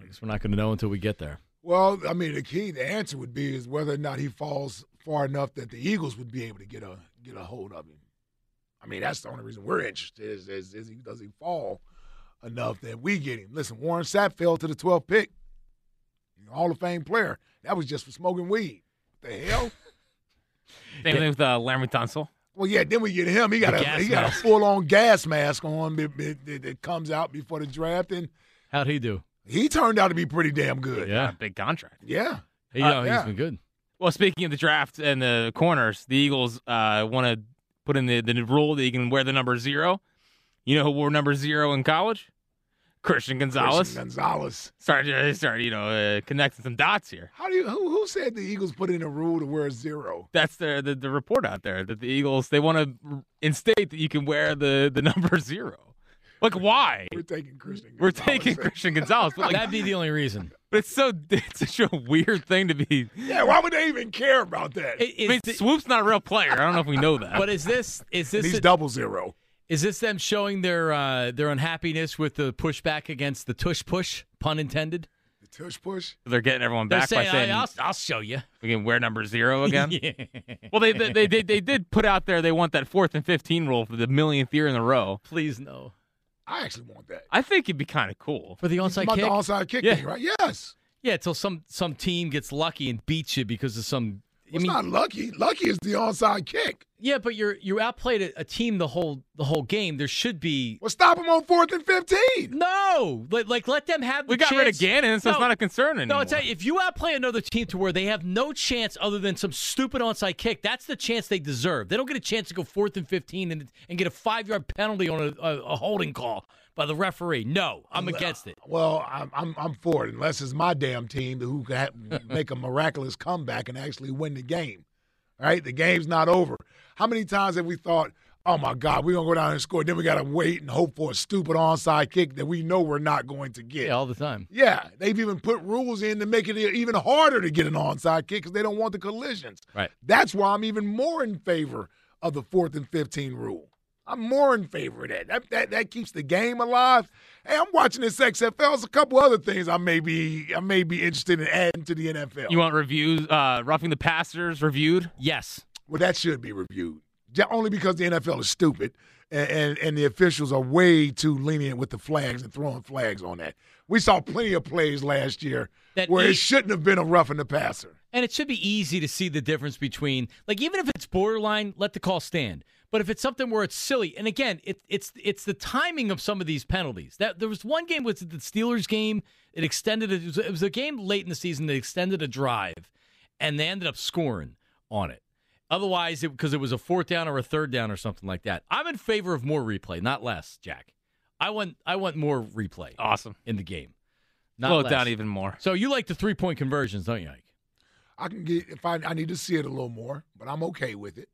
I guess we're not going to know until we get there. Well, I mean, the key, the answer would be is whether or not he falls far enough that the Eagles would be able to get a get a hold of him. I mean, that's the only reason we're interested is, is, is he does he fall enough that we get him. Listen, Warren Sapp fell to the 12th pick. Hall of Fame player. That was just for smoking weed. What the hell? (laughs) Same thing with uh, Laremy Tunsil. Well, yeah. Then we get him. He got The a he got a full on gas mask on that, that, that comes out before the draft, and How'd he do? he turned out to be pretty damn good. Yeah. Big contract. Yeah. You Uh, know, he's yeah. been good. Well, speaking of the draft and the corners, the Eagles uh, want to put in the, the rule that you can wear the number zero. You know who wore number zero in college? Christian Gonzalez. Christian Gonzalez. Started, started, you know, uh, connecting some dots here. How do you? Who, who said the Eagles put in a rule to wear zero? That's the, the the report out there that the Eagles they want to instate that you can wear the the (laughs) number zero. Like why? We're taking Christian. We're Gonzalez. taking Christian Gonzalez, but like That'd be the only reason. (laughs) but it's so (laughs) it's such a weird thing to be. Yeah. Why would they even care about that? It- I mean, the- Swoop's not a real player. I don't know if we know that. but is this is And this he's a- double zero. Is this them showing their uh, their unhappiness with the pushback against the tush push, pun intended? The tush push. they're getting everyone They're back saying, by saying I, will I'll show you. we can wear number zero again. (laughs) yeah. Well, they, they they they they did put out there they want that fourth and fifteen rule for the millionth year in a row. Please no. I actually want that. I think it'd be kind of cool. For the onside About kick? the onside kick Yeah. thing, right? Yes. Yeah, until some some team gets lucky and beats you because of some. I It's mean, not lucky. Lucky is the onside kick. yeah, but you're you outplayed a, a team the whole the whole game. There should be Well, stop them on fourth and fifteen. no like, like let them have. The We got rid of chance. Gannon, so it's not a concern anymore. No, anymore. it's if you outplay another team to where they have no chance other than some stupid onside kick, that's the chance they deserve. They don't get a chance to go fourth and fifteen and and get a five yard penalty on a, a, a holding call by the referee. No, I'm against it. Well, I'm I'm, I'm for it unless it's my damn team who can ha- make a (laughs) miraculous comeback and actually win the game. Right? The game's not over. How many times have we thought, "Oh my God, we're gonna go down and score"? Then we gotta wait and hope for a stupid onside kick that we know we're not going to get. Yeah, all the time. Yeah, they've even put rules in to make it even harder to get an onside kick because they don't want the collisions. Right. That's why I'm even more in favor of the fourth and 15 rule. I'm more in favor of that. That that, that keeps the game alive. Hey, I'm watching this XFL. There's a couple other things I may be I may be interested in adding to the NFL. you want reviews, uh, roughing the passers reviewed? Yes. well, that should be reviewed. Only because the NFL is stupid and, and, and the officials are way too lenient with the flags and throwing flags on that. We saw plenty of plays last year That where e- it shouldn't have been a roughing the passer. And it should be easy to see the difference between, like, even if it's borderline, let the call stand. But if it's something where it's silly, and again, it, it's it's the timing of some of these penalties. That there was one game was the Steelers game. It extended. It was, it was a game late in the season that extended a drive, and they ended up scoring on it. Otherwise, because it was a fourth down or a third down or something like that. I'm in favor of more replay, not less. Jack, I want I want more replay Awesome. in the game. Not Slow it less. down even more. So you like the three point conversions, don't you, Ike? I can get if I I need to see it a little more, but I'm okay with it.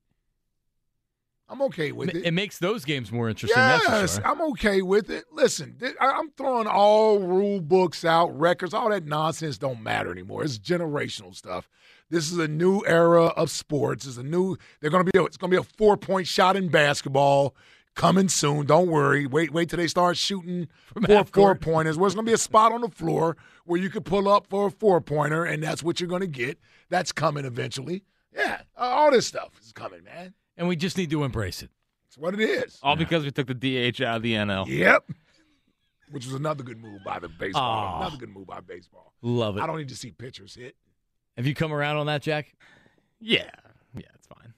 I'm okay with it. It makes those games more interesting. that's Yes, sure. I'm okay with it. Listen, I'm throwing all rule books out, records, all that nonsense don't matter anymore. It's generational stuff. This is a new era of sports. It's a new. They're going to be. A, it's going to be a four point shot in basketball coming soon. Don't worry. Wait, wait till they start shooting four four pointers. Where it's going to be a spot on the floor where you can pull up for a four pointer, and that's what you're going to get. That's coming eventually. Yeah, uh, all this stuff is coming, man. and we just need to embrace it. It's what it is. All because we took the DH out of the NL. Yep. Which was another good move by the baseball. Aw. Another good move by baseball. Love it. I don't need to see pitchers hit. Have you come around on that, Jack? Yeah, yeah, it's fine.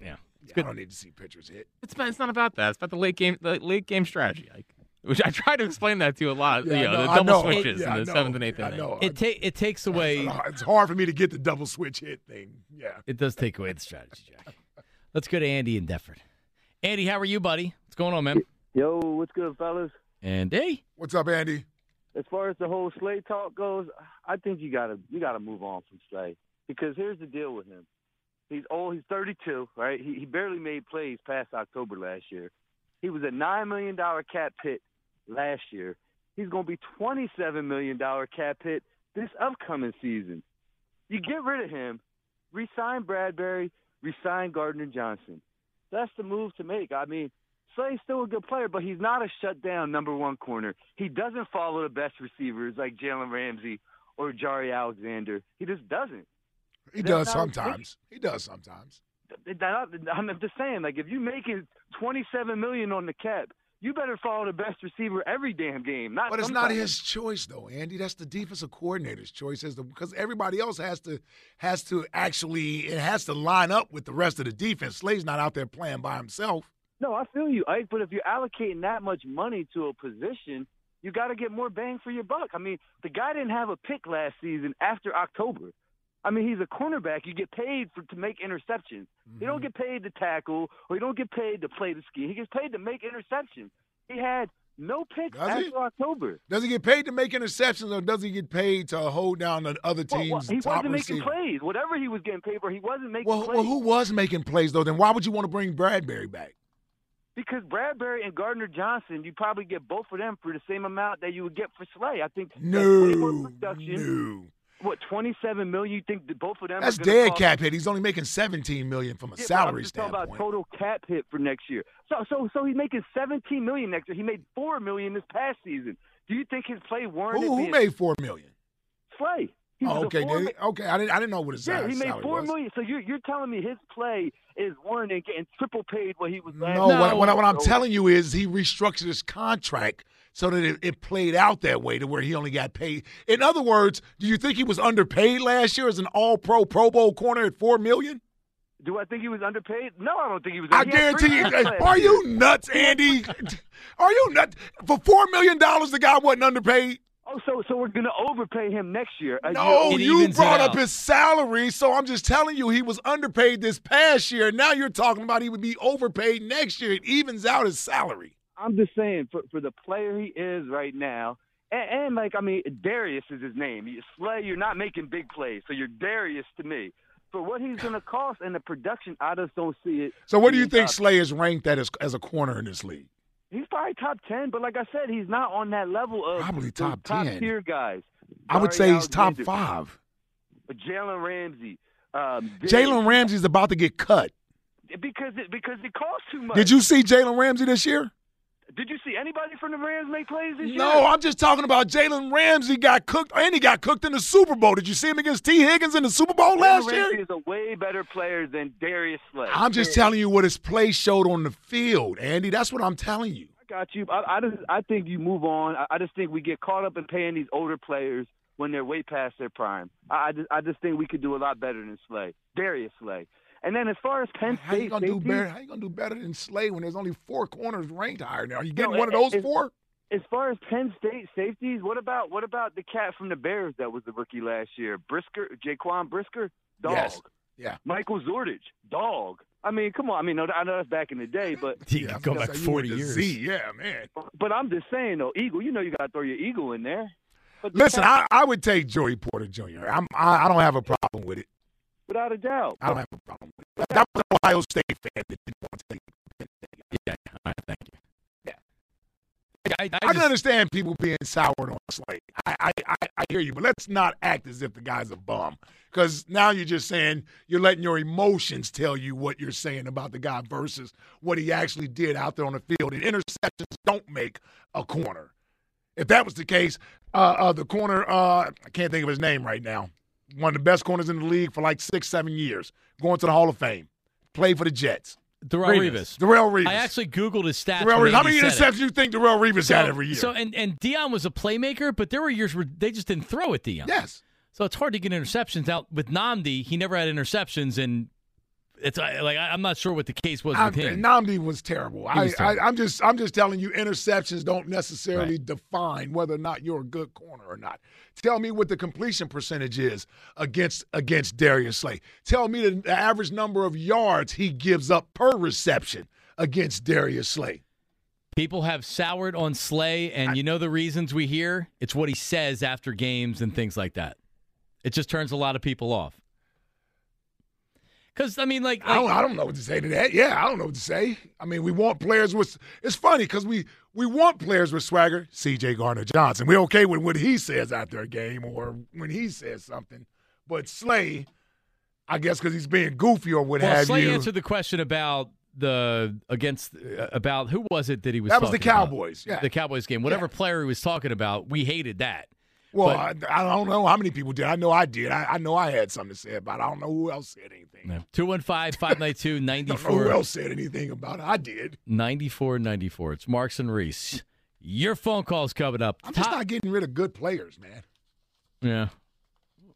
Yeah. Yeah, I don't need to see pitchers hit. It's not, it's not about that. It's about the late game, the late game strategy. Like, which I try to explain that to you a lot. Yeah, you know, know, the double know. switches Yeah, in the seventh and eighth I inning. know. It ta- it takes away It's hard for me to get the double switch hit thing. Yeah. it does take away the strategy, Jack. Let's go to Andy in Deptford. Andy, how are you, buddy? What's going on, man? Yo, what's good, fellas? Andy, What's up, Andy? As far as the whole Slay talk goes, I think you gotta you gotta move on from Slay because here's the deal with him. He's old. He's 32, right? He, he barely made plays past October last year. He was a nine million dollar cap hit last year. He's going to be 27 million dollar cap hit this upcoming season. You get rid of him, resign Bradberry, resign Gardner Johnson. That's the move to make. I mean, Slay's still a good player, but he's not a shutdown number one corner. He doesn't follow the best receivers like Jalen Ramsey or Jaire Alexander. He just doesn't. He does not sometimes. He does sometimes. I'm just saying, like, if you making 27 million on the cap, you better follow the best receiver every damn game. Not But it's not his choice though, Andy. That's the defensive coordinator's choice as the because everybody else has to has to actually it has to line up with the rest of the defense. Slay's not out there playing by himself. No, I feel you, Ike. But if you're allocating that much money to a position, you got to get more bang for your buck. I mean, the guy didn't have a pick last season after October. I mean, he's a cornerback. You get paid for to make interceptions. You don't mhm. get paid to tackle, or you don't get paid to play the ski. He gets paid to make interceptions. He had no picks Does after he? October. Does he get paid to make interceptions or does he get paid to hold down the other team's well, he top wasn't making receiver? plays. Whatever he was getting paid for, he wasn't making Well, plays. well, who was making plays though? Then why would you want to bring Bradberry back? Because Bradberry and Gardner Johnson, you probably get both of them for the same amount that you would get for Slay. I think No, no. What twenty seven million? You think both of them? That's dead cost- cap hit. He's only making seventeen million from a Yeah, but I'm salary just talking about total cap hit for next year. So, so, so he's making seventeen million next year. He made four million this past season. Do you think his play warranted? Who, who made four million? Slay? Oh, okay, four did he? okay. I didn't. I didn't know what his Yeah, he made four million. So you're you're telling me his play is warranted getting triple paid what he was last No, what, what, I- what I'm telling you is he restructured his contract so that it, it played out that way to where he only got paid. In other words, do you think he was underpaid last year as an All-Pro Pro Bowl corner at four million? Do I think he was underpaid? No, I don't think he was. I he guarantee you. Uh, are you nuts, Andy? (laughs) Are you nuts? For four million dollars, the guy wasn't underpaid. Oh, so so we're gonna overpay him next year? a No, year- you brought up his salary, so I'm just telling you he was underpaid this past year. Now you're talking about he would be overpaid next year. It evens out his salary. I'm just saying for for the player he is right now, and, and like I mean, Darius is his name. You Slay, you're not making big plays, so you're Darius to me. For what he's gonna cost and the production, I just don't see it. So what do you think Slay is ranked at as, as a corner in this league? He's probably top ten, but like I said, he's not on that level of Probably top top 10. tier guys. I would say he's top five. Jalen Ramsey. Um, Jalen Ramsey's about to get cut. because it because it costs too much. Did you see Jalen Ramsey this year? Did you see anybody from the Rams make plays this year? No, I'm just talking about Jalen Ramsey got cooked, and he got cooked in the Super Bowl. Did you see him against Tee Higgins in the Super Bowl Jalen last Ramsey year? is a way better player than Darius Slay. I'm just telling you what his play showed on the field, Andy. That's what I'm telling you. I got you. I, I just I think you move on. I, I just think we get caught up in paying these older players when they're way past their prime. I, I just I just think we could do a lot better than Slay, Darius Slay. And then as far as Penn State, How you State gonna do safety, better? How you gonna do better than Slay when there's only four corners ranked higher now? Are you getting No, one of those it- four? As far as Penn State safeties, what about what about the cat from the Bears that was the rookie last year? Brisker, Jaquan Brisker, dog. Yes. Yeah. Michael Zordich, dog. I mean, come on. I mean, I know that's back in the day, but (laughs) You go back 40 years. Z, yeah, man. but I'm just saying though, Eagle. You know, you got to throw your Eagle in there. But the Listen, cat- I, I would take Joey Porter Jr. I'm, I, I don't have a problem with it. Without a doubt. I don't have a problem with it. That was an Ohio State fan that didn't want to take Yeah, all right, thank you. Yeah. I, I, I can just- understand people being soured on Slade. I, I, I, I hear you, but let's not act as if the guy's a bum. Because now you're just saying you're letting your emotions tell you what you're saying about the guy versus what he actually did out there on the field. And interceptions don't make a corner. If that was the case, uh, uh, the corner, uh, I can't think of his name right now, one of the best corners in the league for like six, seven years, going to the Hall of Fame, played for the Jets. Darrelle Revis. Darrelle Revis. I actually Googled his stats. Darrelle Revis. How many interceptions do you think Darrelle Revis So, had every year? so and and Dion was a playmaker, but there were years where they just didn't throw at Dion. Yes. So it's hard to get interceptions out with Nnamdi. He never had interceptions, and it's like I- I'm not sure what the case was I, with him. Nnamdi was terrible. Was I, terrible. I, I'm just, I'm just telling you, interceptions don't necessarily define whether or not you're a good corner or not. Tell me what the completion percentage is against against Darius Slay. Tell me the, the average number of yards he gives up per reception against Darius Slay. People have soured on Slay, and you know the reasons we hear? It's what he says after games and things like that. It just turns a lot of people off. Because I mean, like, I don't, I don't know what to say to that. Yeah, I don't know what to say. I mean, we want players with. It's funny because we we want players with swagger. C.J. Gardner Johnson. We're okay with what he says after a game or when he says something. But Slay, I guess because he's being goofy or what well, have Slay you. answered the question about the against uh, about who was it that he was That was the talking about? Cowboys, yeah. the Cowboys game. Whatever player he was talking about, we hated that. Well, I, I don't know how many people did. I know I did. I, I know I had something to say about it. I don't know who else said anything. 215 592 (laughs) I don't know who 94 else said anything about it. I did. 94 94. It's Marks and Reese. Your phone call's coming up. I'm just not getting rid of good players, man. Yeah.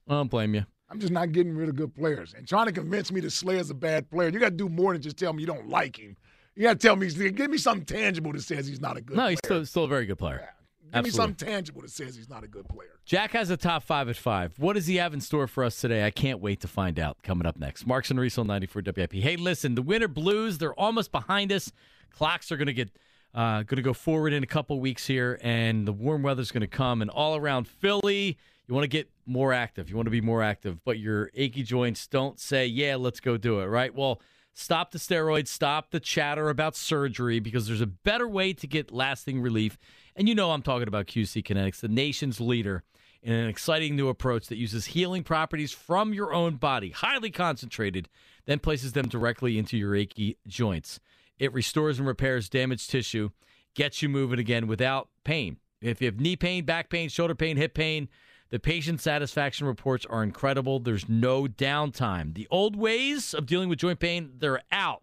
I don't blame you. I'm just not getting rid of good players. And trying to convince me that Slayer's a bad player, you got to do more than just tell me you don't like him. You got to tell me, give me something tangible that says he's not a good No, player. he's still, still a very good player. Give me something tangible that says he's not a good player. Jack has a top five at five. What does he have in store for us today? I can't wait to find out. Coming up next, Marks and Reese on 94 WIP. Hey, listen, the Winter Blues, they're almost behind us. Clocks are going to get uh, going to go forward in a couple weeks here, and the warm weather's going to come. And all around Philly, you want to get more active. You want to be more active, but your achy joints don't say, "Yeah, let's go do it." Right? Well. Stop the steroids, stop the chatter about surgery because there's a better way to get lasting relief. And you know I'm talking about QC Kinetix, the nation's leader in an exciting new approach that uses healing properties from your own body, highly concentrated, then places them directly into your achy joints. It restores and repairs damaged tissue, gets you moving again without pain. If you have knee pain, back pain, shoulder pain, hip pain, the patient satisfaction reports are incredible. There's no downtime. The old ways of dealing with joint pain, they're out.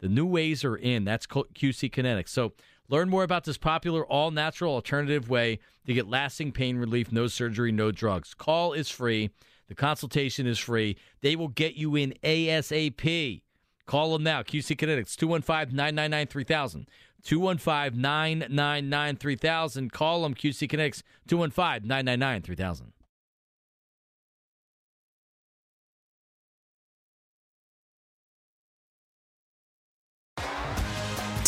The new ways are in. That's QC Kinetix. So learn more about this popular all natural alternative way to get lasting pain relief, no surgery, no drugs. Call is free. The consultation is free. They will get you in ASAP. Call them now. QC Kinetix, 215 999 3000. 215 999 3000. Call them, QC Kinetix, 215 999 3000.